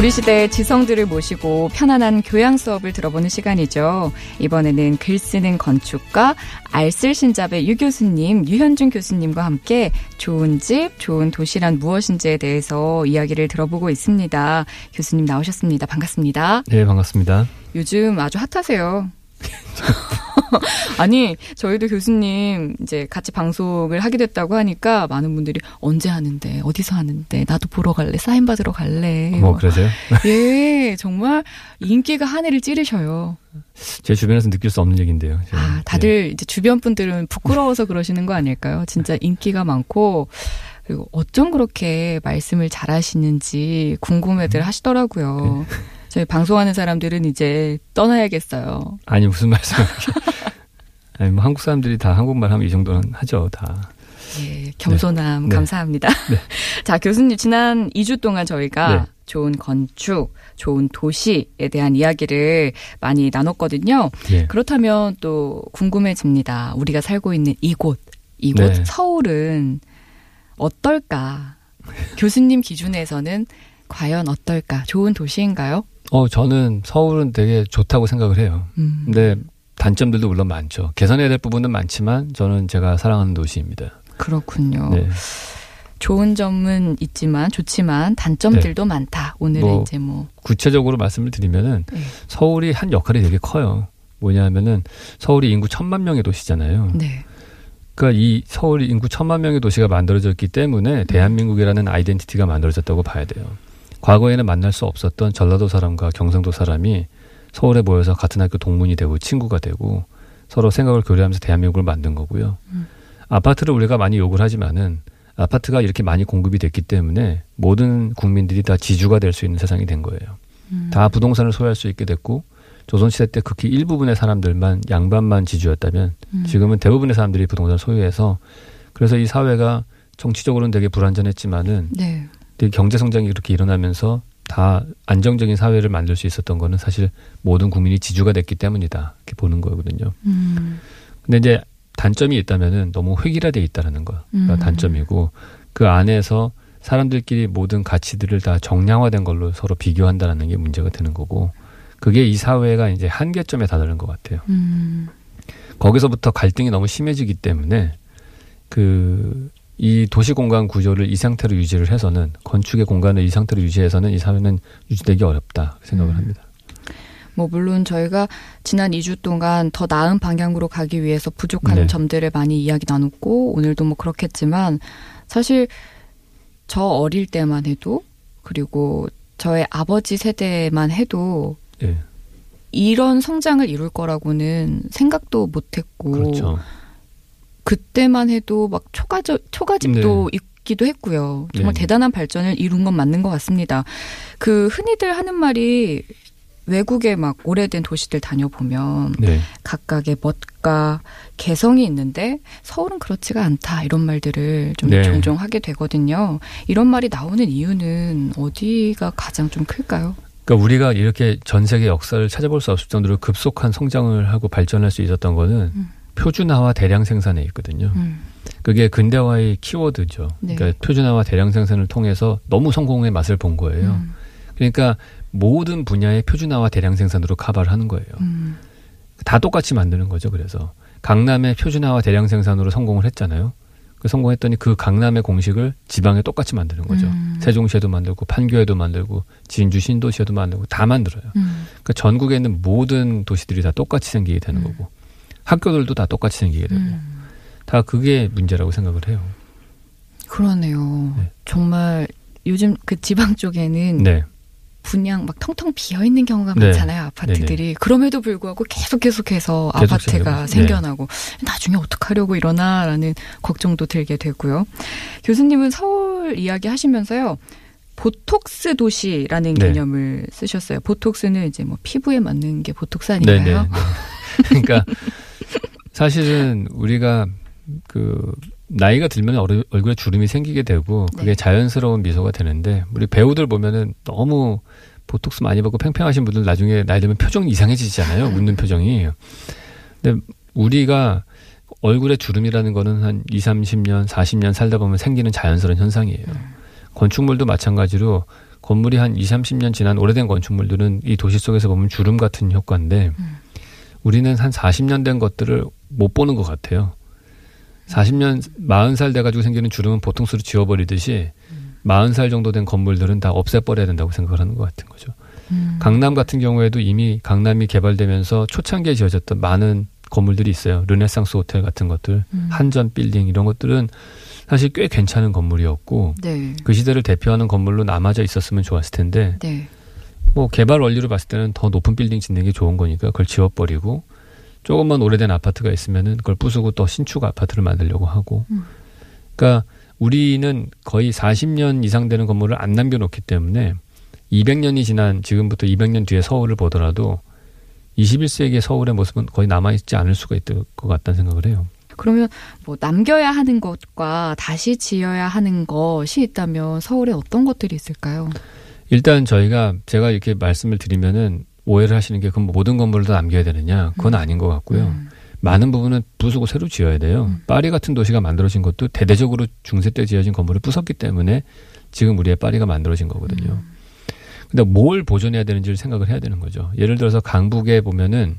우리 시대의 지성들을 모시고 편안한 교양 수업을 들어보는 시간이죠. 이번에는 글 쓰는 건축가 알쓸 신잡의 유 교수님, 유현준 교수님과 함께 좋은 집, 좋은 도시란 무엇인지에 대해서 이야기를 들어보고 있습니다. 교수님 나오셨습니다. 반갑습니다. 네, 반갑습니다. 요즘 아주 핫하세요. 아니, 저희도 교수님 이제 같이 방송을 하게 됐다고 하니까 많은 분들이 언제 하는데, 어디서 하는데, 나도 보러 갈래, 사인 받으러 갈래. 뭐, 그러세요? 예, 정말 인기가 하늘을 찌르셔요. 제 주변에서 느낄 수 없는 얘기인데요. 제가. 아, 다들 이제 주변 분들은 부끄러워서 그러시는 거 아닐까요? 진짜 인기가 많고, 그리고 어쩜 그렇게 말씀을 잘 하시는지 궁금해들 하시더라고요. 저희 방송하는 사람들은 이제 떠나야겠어요. 아니, 무슨 말씀을. 아니, 뭐 한국 사람들이 다 한국말 하면 이 정도는 하죠, 다. 예, 겸손함 네. 감사합니다. 네. 자, 교수님 지난 2주 동안 저희가 네. 좋은 건축, 좋은 도시에 대한 이야기를 많이 나눴거든요. 예. 그렇다면 또 궁금해집니다. 우리가 살고 있는 이곳, 이곳 네. 서울은 어떨까? 교수님 기준에서는 과연 어떨까? 좋은 도시인가요? 어, 저는 서울은 되게 좋다고 생각을 해요. 음. 근데 단점들도 물론 많죠. 개선해야 될 부분은 많지만 저는 제가 사랑하는 도시입니다. 그렇군요. 네. 좋은 점은 있지만 좋지만 단점들도 많다. 오늘은 뭐, 이제 뭐 구체적으로 말씀을 드리면은 네. 서울이 한 역할이 되게 커요. 뭐냐면은 서울이 인구 천만 명의 도시잖아요. 네. 그러니까 이 서울이 인구 천만 명의 도시가 만들어졌기 음. 때문에 대한민국이라는 아이덴티티가 만들어졌다고 봐야 돼요. 과거에는 만날 수 없었던 전라도 사람과 경상도 사람이 서울에 모여서 같은 학교 동문이 되고 친구가 되고 서로 생각을 교류하면서 대한민국을 만든 거고요. 음. 아파트를 우리가 많이 욕을 하지만은 아파트가 이렇게 많이 공급이 됐기 때문에 모든 국민들이 다 지주가 될 수 있는 세상이 된 거예요. 음. 다 부동산을 소유할 수 있게 됐고 조선시대 때 극히 일부분의 사람들만 양반만 지주였다면 음. 지금은 대부분의 사람들이 부동산을 소유해서 그래서 이 사회가 정치적으로는 되게 불안전했지만은 네. 되게 경제 성장이 이렇게 일어나면서 다 안정적인 사회를 만들 수 있었던 거는 사실 모든 국민이 지주가 됐기 때문이다 이렇게 보는 거거든요. 음. 근데 이제 단점이 있다면은 너무 획일화돼 있다라는 거가 음. 단점이고 그 안에서 사람들끼리 모든 가치들을 다 정량화된 걸로 서로 비교한다라는 게 문제가 되는 거고 그게 이 사회가 이제 한계점에 다다른 것 같아요. 음. 거기서부터 갈등이 너무 심해지기 때문에 그 이 도시 공간 구조를 이 상태로 유지를 해서는 건축의 공간을 이 상태로 유지해서는 이 사회는 유지되기 어렵다 생각을 음. 합니다. 뭐 물론 저희가 지난 2주 동안 더 나은 방향으로 가기 위해서 부족한 네. 점들을 많이 이야기 나눴고 오늘도 뭐 그렇겠지만 사실 저 어릴 때만 해도 그리고 저의 아버지 세대만 해도 예, 이런 성장을 이룰 거라고는 생각도 못했고 그렇죠. 그때만 해도 막 초가집 초가집도 네. 있기도 했고요. 정말 네. 대단한 발전을 이룬 건 맞는 것 같습니다. 그 흔히들 하는 말이 외국의 막 오래된 도시들 다녀보면 네, 각각의 멋과 개성이 있는데 서울은 그렇지가 않다 이런 말들을 좀 네. 종종 하게 되거든요. 이런 말이 나오는 이유는 어디가 가장 좀 클까요? 그러니까 우리가 이렇게 전 세계 역사를 찾아볼 수 없을 정도로 급속한 성장을 하고 발전할 수 있었던 거는 음. 표준화와 대량 생산에 있거든요. 음. 그게 근대화의 키워드죠. 네. 그러니까 표준화와 대량 생산을 통해서 너무 성공의 맛을 본 거예요. 음. 그러니까 모든 분야의 표준화와 대량 생산으로 커버를 하는 거예요. 음. 다 똑같이 만드는 거죠. 그래서 강남의 표준화와 대량 생산으로 성공을 했잖아요. 그 성공했더니 그 강남의 공식을 지방에 똑같이 만드는 거죠. 음. 세종시에도 만들고 판교에도 만들고 진주 신도시에도 만들고 다 만들어요. 음. 그러니까 전국에 있는 모든 도시들이 다 똑같이 생기게 되는 음. 거고 학교들도 다 똑같이 생기게 되고 음. 다 그게 문제라고 생각을 해요. 그러네요. 네. 정말 요즘 그 지방 쪽에는 네. 분양 막 텅텅 비어 있는 경우가 네. 많잖아요 아파트들이 그럼에도 불구하고 계속 계속해서 계속 아파트가 생기고. 생겨나고 나중에 어떡하려고 이러나라는 걱정도 들게 되고요 교수님은 서울 이야기 하시면서요. 보톡스 도시라는 네. 개념을 쓰셨어요. 보톡스는 이제 뭐 피부에 맞는 게 보톡스 아닌가요? 네네. 네. 그러니까 사실은 우리가 그 나이가 들면 얼- 얼굴에 주름이 생기게 되고 그게 네. 자연스러운 미소가 되는데 우리 배우들 보면은 너무 보톡스 많이 받고 팽팽하신 분들 나중에 나이 들면 표정이 이상해지잖아요. 웃는 표정이. 근데 우리가 얼굴에 주름이라는 거는 한 2, 30년, 40년 살다 보면 생기는 자연스러운 현상이에요. 건축물도 마찬가지로 건물이 한 2, 30년 지난 오래된 건축물들은 이 도시 속에서 보면 주름 같은 효과인데 우리는 한 40년 된 것들을 못 보는 것 같아요. 40년, 40살 돼가지고 생기는 주름은 보통 수로 지워버리듯이 40살 정도 된 건물들은 다 없애버려야 된다고 생각을 하는 것 같은 거죠. 음. 강남 같은 경우에도 이미 강남이 개발되면서 초창기에 지어졌던 많은 건물들이 있어요. 르네상스 호텔 같은 것들, 음. 한전 빌딩 이런 것들은 사실 꽤 괜찮은 건물이었고 네. 그 시대를 대표하는 건물로 남아져 있었으면 좋았을 텐데 네. 뭐 개발 원리로 봤을 때는 더 높은 빌딩 짓는 게 좋은 거니까 그걸 지워버리고 조금만 오래된 아파트가 있으면은 그걸 부수고 또 신축 아파트를 만들려고 하고 음. 그러니까 우리는 거의 40년 이상 되는 건물을 안 남겨놓기 때문에 200년이 지난 지금부터 200년 뒤에 서울을 보더라도 21세기의 서울의 모습은 거의 남아있지 않을 수가 있을 것 같다는 생각을 해요. 그러면 뭐 남겨야 하는 것과 다시 지어야 하는 것이 있다면 서울에 어떤 것들이 있을까요? 일단 저희가 제가 이렇게 말씀을 드리면은 오해를 하시는 게 그럼 모든 건물을 다 남겨야 되느냐? 그건 아닌 것 같고요. 음. 많은 부분은 부수고 새로 지어야 돼요. 음. 파리 같은 도시가 만들어진 것도 대대적으로 중세 때 지어진 건물을 부쉈기 때문에 지금 우리의 파리가 만들어진 거거든요. 음. 근데 뭘 보존해야 되는지를 생각을 해야 되는 거죠. 예를 들어서 강북에 보면은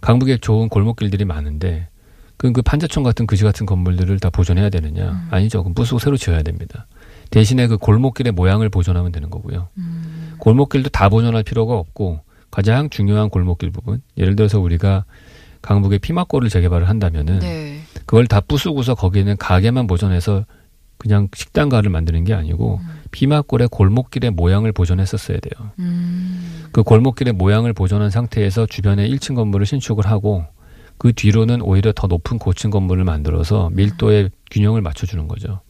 강북에 좋은 골목길들이 많은데 그, 그 판자촌 같은 그지 같은 건물들을 다 보존해야 되느냐? 음. 아니죠. 그럼 부수고 새로 지어야 됩니다. 대신에 그 골목길의 모양을 보존하면 되는 거고요. 음. 골목길도 다 보존할 필요가 없고 가장 중요한 골목길 부분 예를 들어서 우리가 강북에 피막골을 재개발을 한다면은 네. 그걸 다 부수고서 거기에는 가게만 보존해서 그냥 식당가를 만드는 게 아니고 피막골의 골목길의 모양을 보존했었어야 돼요. 음. 그 골목길의 모양을 보존한 상태에서 주변에 1층 건물을 신축을 하고 그 뒤로는 오히려 더 높은 고층 건물을 만들어서 밀도의 균형을 맞춰주는 거죠.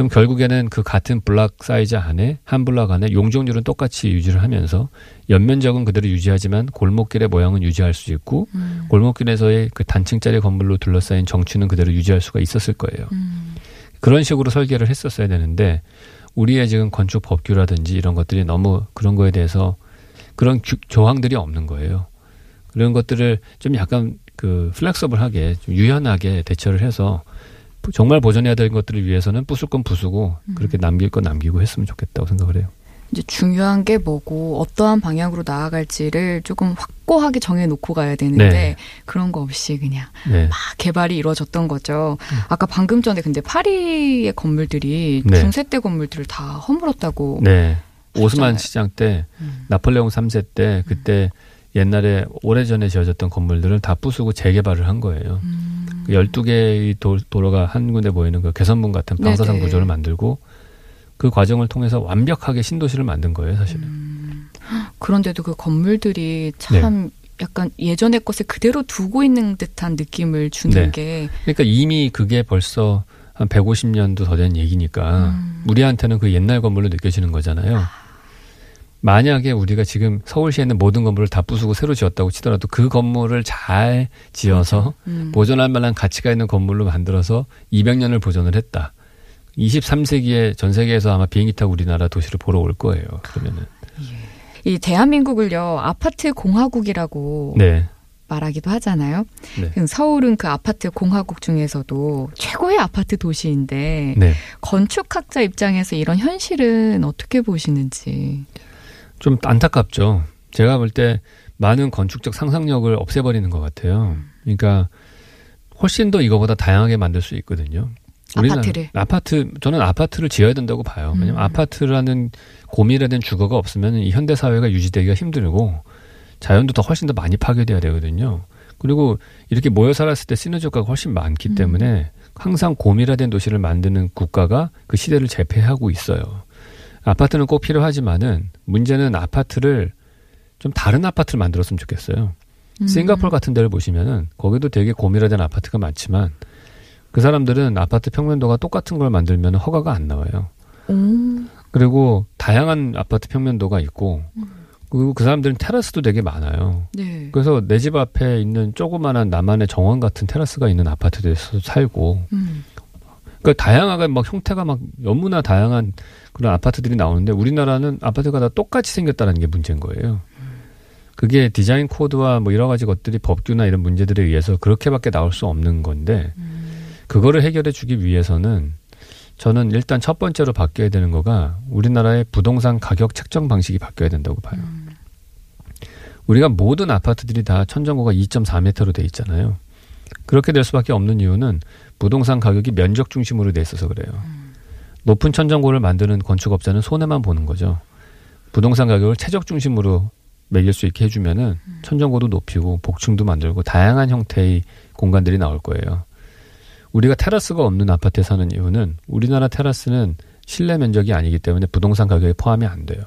음. 그럼 결국에는 그 같은 block size 안에 한 블락 안에 용적률은 똑같이 유지를 하면서 연면적은 그대로 유지하지만 골목길의 모양은 유지할 수 있고 음. 골목길에서의 그 단층짜리 건물로 둘러싸인 정취는 그대로 유지할 수가 있었을 거예요. 음. 그런 식으로 설계를 했었어야 되는데 우리의 지금 건축 법규라든지 이런 것들이 너무 그런 거에 대해서 그런 규- 조항들이 없는 거예요. 그런 것들을 좀 약간 그 flexible하게 좀 유연하게 대처를 해서 정말 보존해야 될 것들을 위해서는 부술 건 부수고 그렇게 남길 건 남기고 했으면 좋겠다고 생각을 해요. 이제 중요한 게 뭐고 어떠한 방향으로 나아갈지를 조금 확고하게 정해놓고 가야 되는데 네. 그런 거 없이 그냥 네. 막 개발이 이루어졌던 거죠. 아까 방금 전에 근데 파리의 건물들이 네. 중세 때 건물들을 다 허물었다고. 네. 오스만 하셨잖아요. 시장 때 음. 나폴레옹 3세 때 그때 옛날에 오래전에 지어졌던 건물들을 다 부수고 재개발을 한 거예요. 음. 그 12개의 도, 도로가 한 군데 모이는 그 개선문 같은 방사상 네네. 구조를 만들고 그 과정을 통해서 완벽하게 신도시를 만든 거예요, 사실은. 음. 그런데도 그 건물들이 참 약간 예전의 것을 그대로 두고 있는 듯한 느낌을 주는 네. 게 그러니까 이미 그게 벌써 한 150년도 더 된 얘기니까 음. 우리한테는 그 옛날 건물로 느껴지는 거잖아요. 만약에 우리가 지금 서울시에 있는 모든 건물을 다 부수고 새로 지었다고 치더라도 그 건물을 잘 지어서 음. 보존할 만한 가치가 있는 건물로 만들어서 200년을 보존을 했다. 23세기에 전 세계에서 아마 비행기 타고 우리나라 도시를 보러 올 거예요. 그러면은. 이 대한민국을요 아파트 공화국이라고 네. 말하기도 하잖아요. 네. 서울은 그 아파트 공화국 중에서도 최고의 아파트 도시인데 네. 건축학자 입장에서 이런 현실은 어떻게 보시는지. 좀 안타깝죠. 제가 볼 때 많은 건축적 상상력을 없애버리는 것 같아요. 그러니까 훨씬 더 이거보다 다양하게 만들 수 있거든요. 아파트를. 아파트 저는 아파트를 지어야 된다고 봐요. 왜냐면 음. 아파트라는 고밀화된 주거가 없으면 이 현대 사회가 유지되기가 힘들고 자연도 더 훨씬 더 많이 파괴돼야 되거든요. 그리고 이렇게 모여 살았을 때 시너지 효과가 훨씬 많기 음. 때문에 항상 고밀화된 도시를 만드는 국가가 그 시대를 제패하고 있어요. 아파트는 꼭 필요하지만은 문제는 아파트를 좀 다른 아파트를 만들었으면 좋겠어요. 음. 싱가포르 같은 데를 보시면은 거기도 되게 고밀화된 아파트가 많지만 그 사람들은 아파트 평면도가 똑같은 걸 만들면 허가가 안 나와요. 오. 그리고 다양한 아파트 평면도가 있고 그리고 그 사람들은 테라스도 되게 많아요. 네. 그래서 내 집 앞에 있는 조그마한 나만의 정원 같은 테라스가 있는 아파트에서 살고 음. 그러니까 다양하게 막 형태가 막 너무나 다양한 그런 아파트들이 나오는데 우리나라는 아파트가 다 똑같이 생겼다는 게 문제인 거예요. 그게 디자인 코드와 뭐 여러 가지 것들이 법규나 이런 문제들에 의해서 그렇게밖에 나올 수 없는 건데 그거를 해결해 주기 위해서는 저는 일단 첫 번째로 바뀌어야 되는 거가 우리나라의 부동산 가격 책정 방식이 바뀌어야 된다고 봐요. 우리가 모든 아파트들이 다 천정고가 2.4m로 돼 있잖아요. 그렇게 될 수밖에 없는 이유는 부동산 가격이 면적 중심으로 돼 있어서 그래요. 높은 천정고를 만드는 건축업자는 손해만 보는 거죠. 부동산 가격을 최적 중심으로 매길 수 있게 해주면은 천정고도 높이고 복층도 만들고 다양한 형태의 공간들이 나올 거예요. 우리가 테라스가 없는 아파트에 사는 이유는 우리나라 테라스는 실내 면적이 아니기 때문에 부동산 가격에 포함이 안 돼요.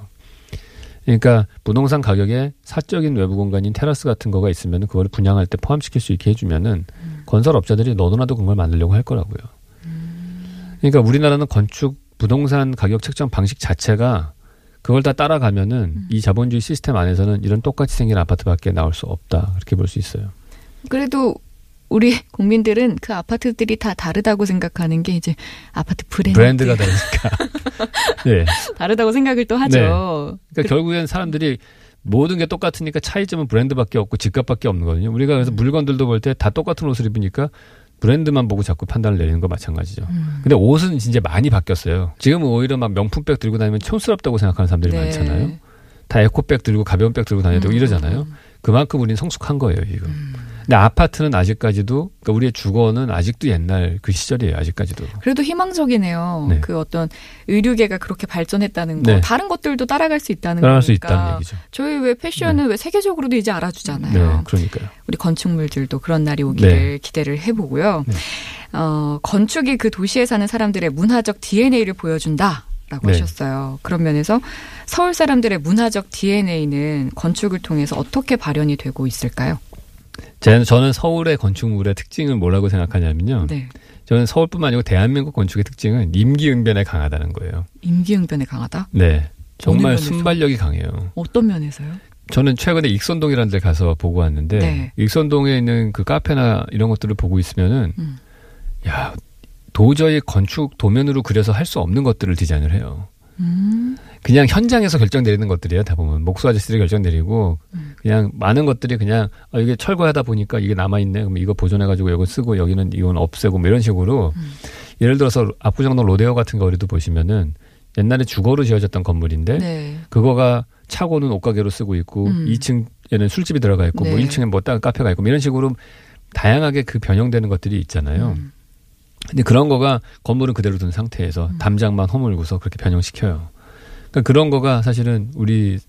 그러니까 부동산 가격에 사적인 외부 공간인 테라스 같은 거가 있으면 그걸 분양할 때 포함시킬 수 있게 해주면은 건설업자들이 너도나도 그걸 만들려고 할 거라고요. 그러니까 우리나라는 건축 부동산 가격 책정 방식 자체가 그걸 다 따라가면은 이 자본주의 시스템 안에서는 이런 똑같이 생긴 아파트밖에 나올 수 없다 그렇게 볼 수 있어요. 그래도 우리 국민들은 그 아파트들이 다 다르다고 생각하는 게 이제 아파트 브랜드. 브랜드가 다르니까. 네. 다르다고 생각을 또 하죠. 그러니까 결국엔 사람들이 모든 게 똑같으니까 차이점은 브랜드밖에 없고 집값밖에 없는 거거든요. 우리가 그래서 물건들도 볼 때 다 똑같은 옷을 입으니까 브랜드만 보고 자꾸 판단을 내리는 거 마찬가지죠. 음. 근데 옷은 진짜 많이 바뀌었어요. 지금은 오히려 막 명품백 들고 다니면 촌스럽다고 생각하는 사람들이 네. 많잖아요. 다 에코백 들고 가벼운 백 들고 되고 음. 이러잖아요. 그만큼 우리는 성숙한 거예요, 지금. 근데 아파트는 아직까지도 그러니까 우리의 주거는 아직도 옛날 그 시절이에요, 아직까지도. 그래도 희망적이네요. 네. 그 어떤 의류계가 그렇게 발전했다는 거, 네. 다른 것들도 따라갈 수 있다는 따라갈 수 거니까. 있다는 얘기죠. 저희 왜 패션은 왜 세계적으로도 이제 알아주잖아요. 네, 그러니까요. 우리 건축물들도 그런 날이 오기를 네. 기대를 해보고요. 네. 어, 건축이 그 도시에 사는 사람들의 문화적 DNA를 보여준다. 라고 네. 하셨어요. 그런 면에서 서울 사람들의 문화적 DNA는 건축을 통해서 어떻게 발현이 되고 있을까요? 제- 저는 서울의 건축물의 특징을 뭐라고 생각하냐면요. 네. 저는 서울뿐만 아니고 대한민국 건축의 특징은 임기응변에 강하다는 거예요. 임기응변에 강하다? 네. 정말? 순발력이 강해요. 어떤 면에서요? 저는 최근에 익선동이라는 데 가서 보고 왔는데 네. 익선동에 있는 그 카페나 이런 것들을 보고 있으면은 음. 야 도저히 건축 도면으로 그려서 할 수 없는 것들을 디자인을 해요. 음, 그냥 현장에서 결정 내리는 것들이에요. 다 보면 목수 아저씨들이 결정 내리고 음. 그냥 많은 것들이 그냥 아, 이게 철거하다 보니까 이게 남아 있네. 그럼 이거 보존해 가지고 이거 쓰고 여기는 이건 없애고 뭐 이런 식으로 음. 예를 들어서 압구정동 로데오 같은 거리도 보시면은 옛날에 주거로 지어졌던 건물인데 네. 그거가 차고는 옷가게로 쓰고 있고 음. 2층에는 술집이 들어가 있고 뭐 네. 1층에 뭐 다른 카페가 있고 뭐 이런 식으로 다양하게 그 변형되는 것들이 있잖아요. 음. 근데 그런 거가 건물은 그대로 둔 상태에서 음. 담장만 허물고서 그렇게 변형시켜요. 그러니까 그런 거가 사실은 우리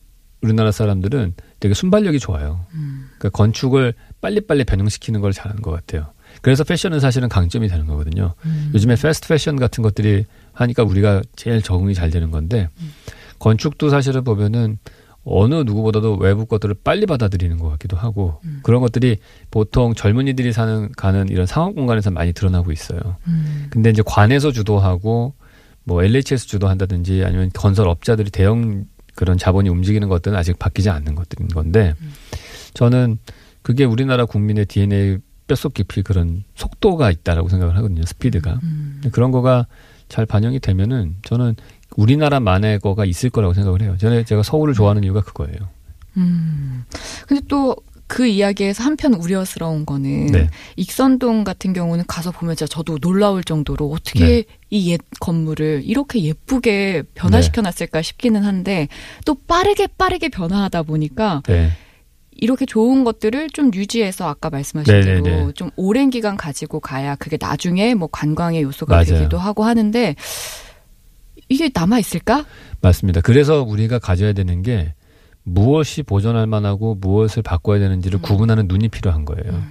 우리나라 사람들은 되게 순발력이 좋아요. 음. 그러니까 건축을 빨리빨리 변형시키는 걸 잘하는 것 같아요. 그래서 패션은 사실은 강점이 되는 거거든요. 음. 요즘에 패스트 패션 같은 것들이 하니까 우리가 제일 적응이 잘 되는 건데 음. 건축도 사실은 보면은 어느 누구보다도 외부 것들을 빨리 받아들이는 것 같기도 하고 음. 그런 것들이 보통 젊은이들이 사는 가는 이런 상업 공간에서 많이 드러나고 있어요. 음. 근데 이제 관에서 주도하고 뭐 LHS 주도한다든지 아니면 건설 업자들이 대형 그런 자본이 움직이는 것들은 아직 바뀌지 않는 것들인 건데 저는 그게 우리나라 국민의 DNA 뼛속 깊이 그런 속도가 있다라고 생각을 하거든요. 스피드가. 음. 그런 거가 잘 반영이 되면은 저는 우리나라만의 거가 있을 거라고 생각을 해요. 전에 제가 서울을 좋아하는 이유가 그거예요. 음. 근데 또 그 이야기에서 한편 우려스러운 거는 네. 익선동 같은 경우는 가서 보면 진짜 저도 놀라울 정도로 어떻게 네. 이옛 건물을 이렇게 예쁘게 변화시켜 놨을까 싶기는 한데 또 빠르게 빠르게 변화하다 보니까 네. 이렇게 좋은 것들을 좀 유지해서 아까 말씀하신 네, 대로. 좀 오랜 기간 가지고 가야 그게 나중에 뭐 관광의 요소가 맞아요. 되기도 하고 하는데 이게 남아 있을까? 맞습니다. 그래서 우리가 가져야 되는 게 무엇이 보존할 만하고 무엇을 바꿔야 되는지를 음. 구분하는 눈이 필요한 거예요.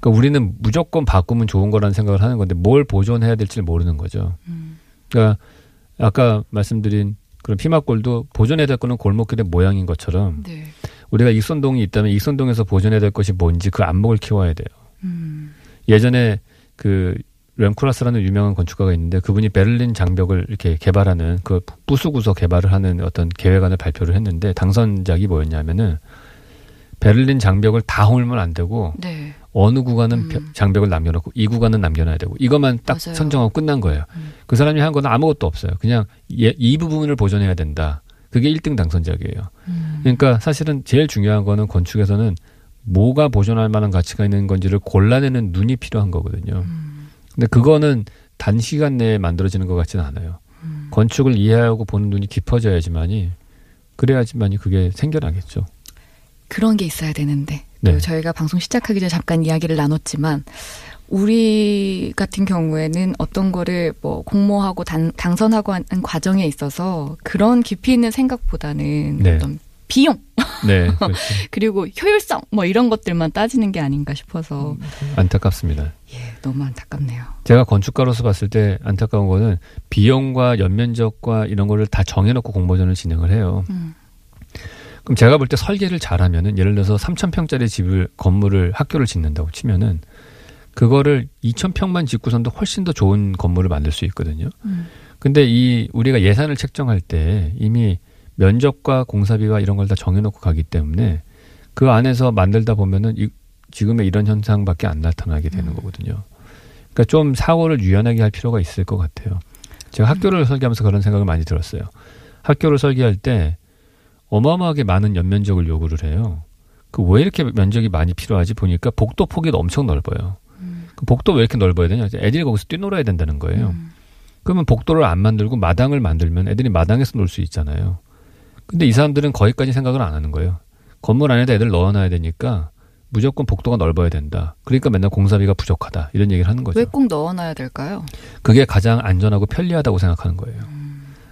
그러니까 우리는 무조건 바꾸면 좋은 거라는 생각을 하는 건데 뭘 보존해야 될지 를 모르는 거죠. 음. 그러니까 아까 말씀드린 그런 피막골도 보존해야 될 거는 골목길의 모양인 것처럼 네. 우리가 익선동이 있다면 익선동에서 보존해야 될 것이 뭔지 그 안목을 키워야 돼요. 음. 예전에 그 렘쿠라스라는 유명한 건축가가 있는데 그분이 베를린 장벽을 이렇게 개발하는 그 부수구서 개발을 하는 어떤 계획안을 발표를 했는데 당선작이 뭐였냐면은 베를린 장벽을 다 홀면 안 되고 네. 어느 구간은 음. 벼- 장벽을 남겨놓고 이 구간은 남겨놔야 되고 이것만 딱 맞아요. 선정하고 끝난 거예요. 음. 그 사람이 한건 아무것도 없어요. 그냥 예- 이 부분을 보존해야 된다. 그게 1등 당선작이에요. 음. 그러니까 사실은 제일 중요한 거는 건축에서는 뭐가 보존할 만한 가치가 있는 건지를 골라내는 눈이 필요한 거거든요. 음. 근데 그거는 단시간 내에 만들어지는 것 같지는 않아요. 음. 건축을 이해하고 보는 눈이 깊어져야지만이 그래야지만이 그게 생겨나겠죠. 그런 게 있어야 되는데 네. 또 저희가 방송 시작하기 전에 잠깐 이야기를 나눴지만 우리 같은 경우에는 어떤 거를 뭐 공모하고 단, 당선하고 하는 과정에 있어서 그런 깊이 있는 생각보다는 네. 어떤 비용 네, 그렇죠. 그리고 효율성 뭐 이런 것들만 따지는 게 아닌가 싶어서 음. 안타깝습니다. 예, 너무 안타깝네요. 제가 건축가로서 봤을 때 안타까운 거는 비용과 연면적과 이런 거를 다 정해놓고 공모전을 진행을 해요. 음. 그럼 제가 볼 때 설계를 잘하면은 예를 들어서 3,000평짜리 집을 건물을 학교를 짓는다고 치면은 그거를 2,000평만 짓고선도 훨씬 더 좋은 건물을 만들 수 있거든요. 음. 근데 이 우리가 예산을 책정할 때 이미 면적과 공사비와 이런 걸 다 정해놓고 가기 때문에 그 안에서 만들다 보면은 이, 지금의 이런 현상밖에 안 나타나게 되는 음. 거거든요. 그러니까 좀 사고를 유연하게 할 필요가 있을 것 같아요. 제가 학교를 설계하면서 그런 생각을 많이 들었어요. 학교를 설계할 때 어마어마하게 많은 연면적을 요구를 해요. 그 왜 이렇게 면적이 많이 필요하지 보니까 복도 폭이 엄청 넓어요. 음. 그 복도 왜 이렇게 넓어야 되냐? 애들이 거기서 뛰놀아야 된다는 거예요. 음. 그러면 복도를 안 만들고 마당을 만들면 애들이 마당에서 놀 수 있잖아요. 근데 이 사람들은 거기까지 생각을 안 하는 거예요. 건물 안에다 애들 넣어놔야 되니까 무조건 복도가 넓어야 된다. 그러니까 맨날 공사비가 부족하다. 이런 얘기를 하는 거죠. 왜 꼭 넣어놔야 될까요? 그게 가장 안전하고 편리하다고 생각하는 거예요.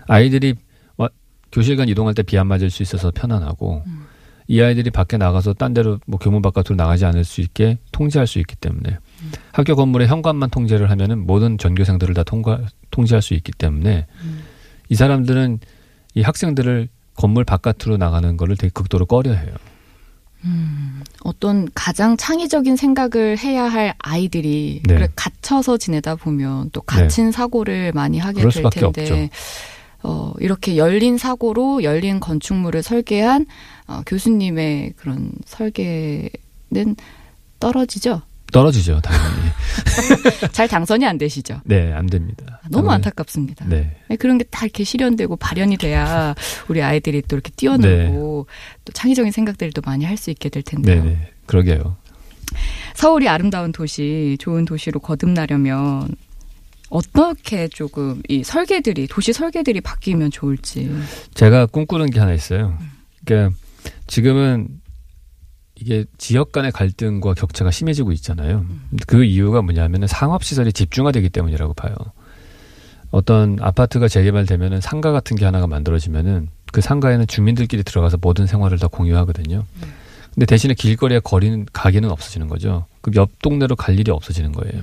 아이들이 와- 교실 간 이동할 때 비 안 맞을 수 있어서 편안하고 음. 이 아이들이 밖에 나가서 딴 데로 뭐 교문 바깥으로 나가지 않을 수 있게 통제할 수 있기 때문에 학교 건물의 현관만 통제를 하면은 모든 전교생들을 다 통과, 통제할 수 있기 때문에 음. 이 사람들은 이 학생들을 건물 바깥으로 나가는 거를 되게 극도로 꺼려해요. 음, 어떤 가장 창의적인 생각을 해야 할 아이들이 네. 그래, 갇혀서 지내다 보면 또 갇힌 사고를 많이 하게 될 텐데 없죠. 어, 이렇게 열린 사고로 열린 건축물을 설계한 어, 교수님의 그런 설계는 떨어지죠. 떨어지죠, 당연히. 잘 당선이 안 되시죠. 네, 안 됩니다. 너무 당연히. 안타깝습니다. 네. 네, 그런 게 다 이렇게 실현되고 발현이 돼야 우리 아이들이 또 이렇게 뛰어놀고 또 창의적인 생각들을 또 많이 할 수 있게 될 텐데요. 네, 네. 그러게요. 서울이 아름다운 도시, 좋은 도시로 거듭나려면 어떻게 조금 이 설계들이 도시 설계들이 바뀌면 좋을지. 제가 꿈꾸는 게 하나 있어요. 그러니까 지금은 이게 지역 간의 갈등과 격차가 심해지고 있잖아요. 그 이유가 뭐냐면은 상업 시설이 집중화되기 때문이라고 봐요. 어떤 아파트가 재개발되면은 상가 같은 게 하나가 만들어지면은 그 상가에는 주민들끼리 들어가서 모든 생활을 다 공유하거든요. 근데 대신에 길거리에 거리는 가게는 없어지는 거죠. 그옆 동네로 갈 일이 없어지는 거예요.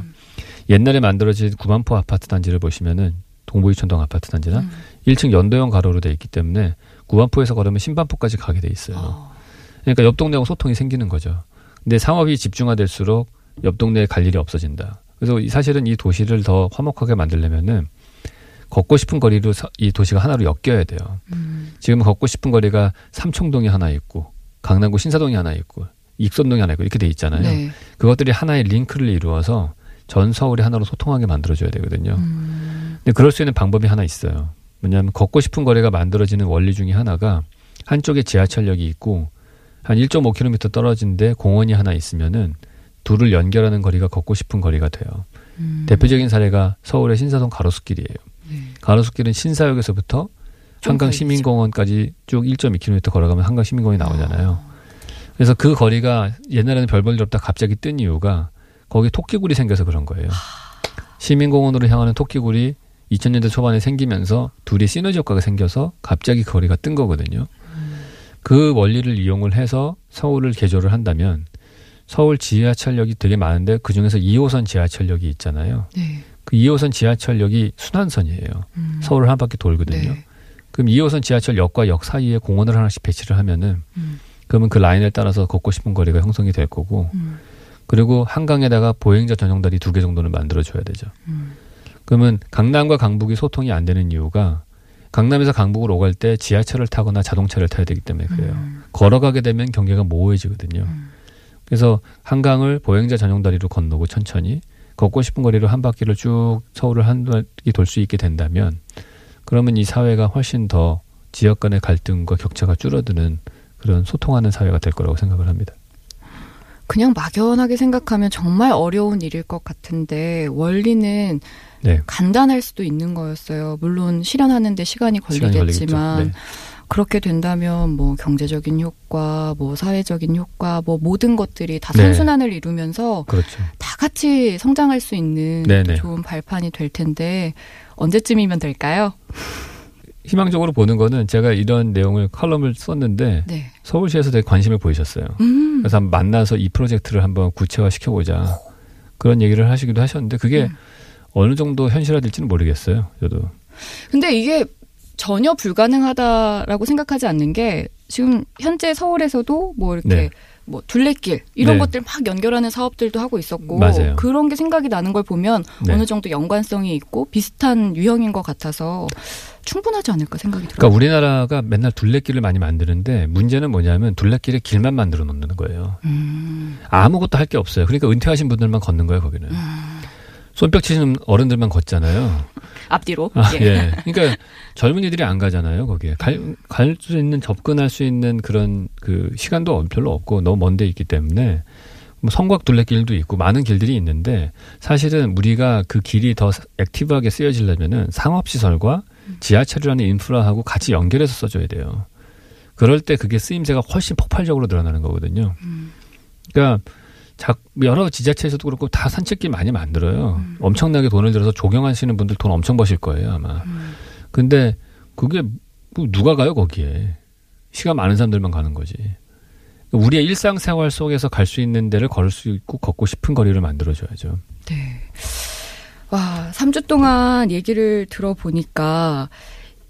옛날에 만들어진 구만포 아파트 단지를 보시면은 동부이천동 아파트 단지나 음. 1층 연도형 가로로 돼 있기 때문에 구반포에서 걸으면 신반포까지 가게 돼 있어요. 어, 그러니까 옆 동네하고 소통이 생기는 거죠. 근데 상업이 집중화될수록 옆 동네에 갈 일이 없어진다. 그래서 이- 사실은 이 도시를 더 화목하게 만들려면은 걷고 싶은 거리로 사- 이 도시가 하나로 엮여야 돼요. 음, 지금 걷고 싶은 거리가 삼청동이 하나 있고 강남구 신사동이 하나 있고 익선동이 하나 있고 이렇게 돼 있잖아요. 네. 그것들이 하나의 링크를 이루어서 전 서울이 하나로 소통하게 만들어줘야 되거든요. 음, 근데 그럴 수 있는 방법이 하나 있어요. 뭐냐면 걷고 싶은 거리가 만들어지는 원리 중에 하나가 한쪽에 지하철역이 있고 한 1.5km 떨어진데 공원이 하나 있으면은 둘을 연결하는 거리가 걷고 싶은 거리가 돼요. 음. 대표적인 사례가 서울의 신사동 가로수길이에요. 네. 가로수길은 신사역에서부터 좀 한강. 시민공원까지 쭉 1.2km 걸어가면 한강 시민공원이 나오잖아요. 어. 그래서 그 거리가 옛날에는 별볼일 없다 갑자기 뜬 이유가 거기 토끼굴이 생겨서 그런 거예요. 시민공원으로 향하는 토끼굴이 2000년대 초반에 생기면서 둘이 시너지 효과가 생겨서 갑자기 그 거리가 뜬 거거든요. 그 원리를 이용을 해서 서울을 개조를 한다면 서울 지하철역이 되게 많은데 그 중에서 2호선 지하철역이 있잖아요. 네. 그 2호선 지하철역이 순환선이에요. 음. 서울을 한 바퀴 돌거든요. 네. 그럼 2호선 지하철역과 역 사이에 공원을 하나씩 배치를 하면은 음. 그러면 그 라인을 따라서 걷고 싶은 거리가 형성이 될 거고 음. 그리고 한강에다가 보행자 전용 다리 두 개 정도는 만들어 줘야 되죠. 음. 그러면 강남과 강북이 소통이 안 되는 이유가 강남에서 강북으로 오갈 때 지하철을 타거나 자동차를 타야 되기 때문에 그래요. 음. 걸어가게 되면 경계가 모호해지거든요. 음. 그래서 한강을 보행자 전용 다리로 건너고 천천히 걷고 싶은 거리로 한 바퀴를 쭉 서울을 한 바퀴 돌 수 있게 된다면 그러면 이 사회가 훨씬 더 지역 간의 갈등과 격차가 줄어드는 그런 소통하는 사회가 될 거라고 생각을 합니다. 그냥 막연하게 생각하면 정말 어려운 일일 것 같은데 원리는 네. 간단할 수도 있는 거였어요. 물론 실현하는데 시간이 시간이 걸리겠지만 걸리겠죠. 네. 그렇게 된다면 뭐 경제적인 효과, 뭐 사회적인 효과, 뭐 모든 것들이 다 네. 선순환을 이루면서 그렇죠. 다 같이 성장할 수 있는 네네. 좋은 발판이 될 텐데 언제쯤이면 될까요? 희망적으로 보는 거는 제가 이런 내용을 칼럼을 썼는데 네. 서울시에서 되게 관심을 보이셨어요. 음. 그래서 한번 만나서 이 프로젝트를 한번 구체화 시켜보자 그런 얘기를 하시기도 하셨는데 그게 음. 어느 정도 현실화될지는 모르겠어요. 저도 근데 이게 전혀 불가능하다라고 생각하지 않는 게 지금 현재 서울에서도 뭐 이렇게 네. 뭐 둘레길 이런 네. 것들 막 연결하는 사업들도 하고 있었고 맞아요. 그런 게 생각이 나는 걸 보면 네. 어느 정도 연관성이 있고 비슷한 유형인 것 같아서 충분하지 않을까 생각이 들어요. 그러니까 우리나라가 맨날 둘레길을 많이 만드는데 문제는 뭐냐면 둘레길에 길만 만들어 놓는 거예요. 음, 아무것도 할 게 없어요. 그러니까 은퇴하신 분들만 걷는 거예요, 거기는. 음. 손뼉 치시는 어른들만 걷잖아요. 앞뒤로. 아, 예. 예. 그러니까 젊은이들이 안 가잖아요, 거기에. 갈, 갈수 있는, 접근할 수 있는 그런 그 시간도 별로 없고 너무 먼데 있기 때문에 뭐 성곽 둘레길도 있고 많은 길들이 있는데 사실은 우리가 그 길이 더 액티브하게 쓰여지려면은 상업시설과 지하철이라는 인프라하고 같이 연결해서 써줘야 돼요. 그럴 때 그게 쓰임새가 훨씬 폭발적으로 늘어나는 거거든요. 음. 그러니까 작, 여러 지자체에서도 그렇고 다 산책길 많이 만들어요. 음. 엄청나게 돈을 들여서 조경하시는 분들 돈 엄청 버실 거예요 아마. 음. 근데 그게 뭐 누가 가요 거기에 시간 많은 사람들만 가는 거지. 우리의 일상생활 속에서 갈 수 있는 데를 걸을 수 있고 걷고 싶은 거리를 만들어줘야죠. 네. 와, 3주 동안 얘기를 들어보니까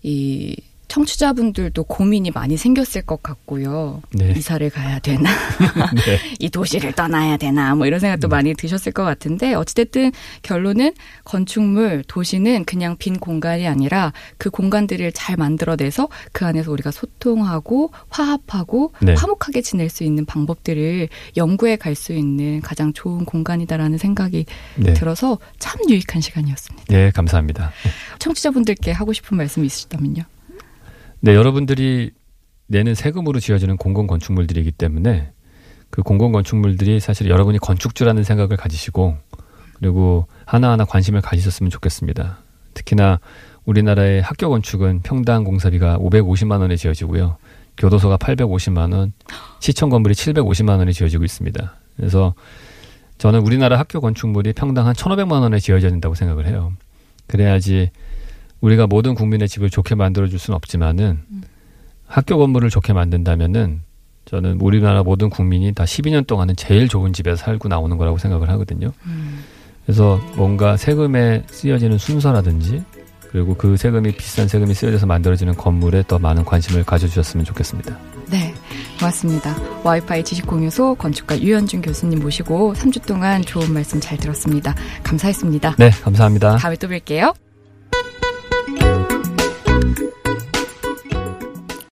이 청취자분들도 고민이 많이 생겼을 것 같고요. 네. 이사를 가야 되나? 네. 이 도시를 떠나야 되나? 뭐 이런 생각도 많이 드셨을 것 같은데 어찌됐든 결론은 건축물, 도시는 그냥 빈 공간이 아니라 그 공간들을 잘 만들어내서 그 안에서 우리가 소통하고 화합하고 네. 화목하게 지낼 수 있는 방법들을 연구해 갈 수 있는 가장 좋은 공간이다라는 생각이 네. 들어서 참 유익한 시간이었습니다. 네, 감사합니다. 청취자분들께 하고 싶은 말씀이 있으시다면요. 네, 여러분들이 내는 세금으로 지어지는 공공 건축물들이기 때문에 그 공공 건축물들이 사실 여러분이 건축주라는 생각을 가지시고 그리고 하나하나 관심을 가지셨으면 좋겠습니다. 특히나 우리나라의 학교 건축은 평당 공사비가 550만 원에 지어지고요. 교도소가 850만 원, 시청 건물이 750만 원에 지어지고 있습니다. 그래서 저는 우리나라 학교 건축물이 평당 한 1,500만 원에 지어져야 된다고 생각을 해요. 그래야지 우리가 모든 국민의 집을 좋게 만들어 줄 수는 없지만은 학교 건물을 좋게 만든다면은 저는 우리나라 모든 국민이 다 12년 동안은 제일 좋은 집에서 살고 나오는 거라고 생각을 하거든요. 그래서 뭔가 세금에 쓰여지는 순서라든지 그리고 그 세금이 비싼 세금이 쓰여져서 만들어지는 건물에 더 많은 관심을 가져주셨으면 좋겠습니다. 네, 고맙습니다. 와이파이 지식공유소 건축가 유현준 교수님 모시고 3주 동안 좋은 말씀 잘 들었습니다. 감사했습니다. 네, 감사합니다. 다음에 또 뵐게요.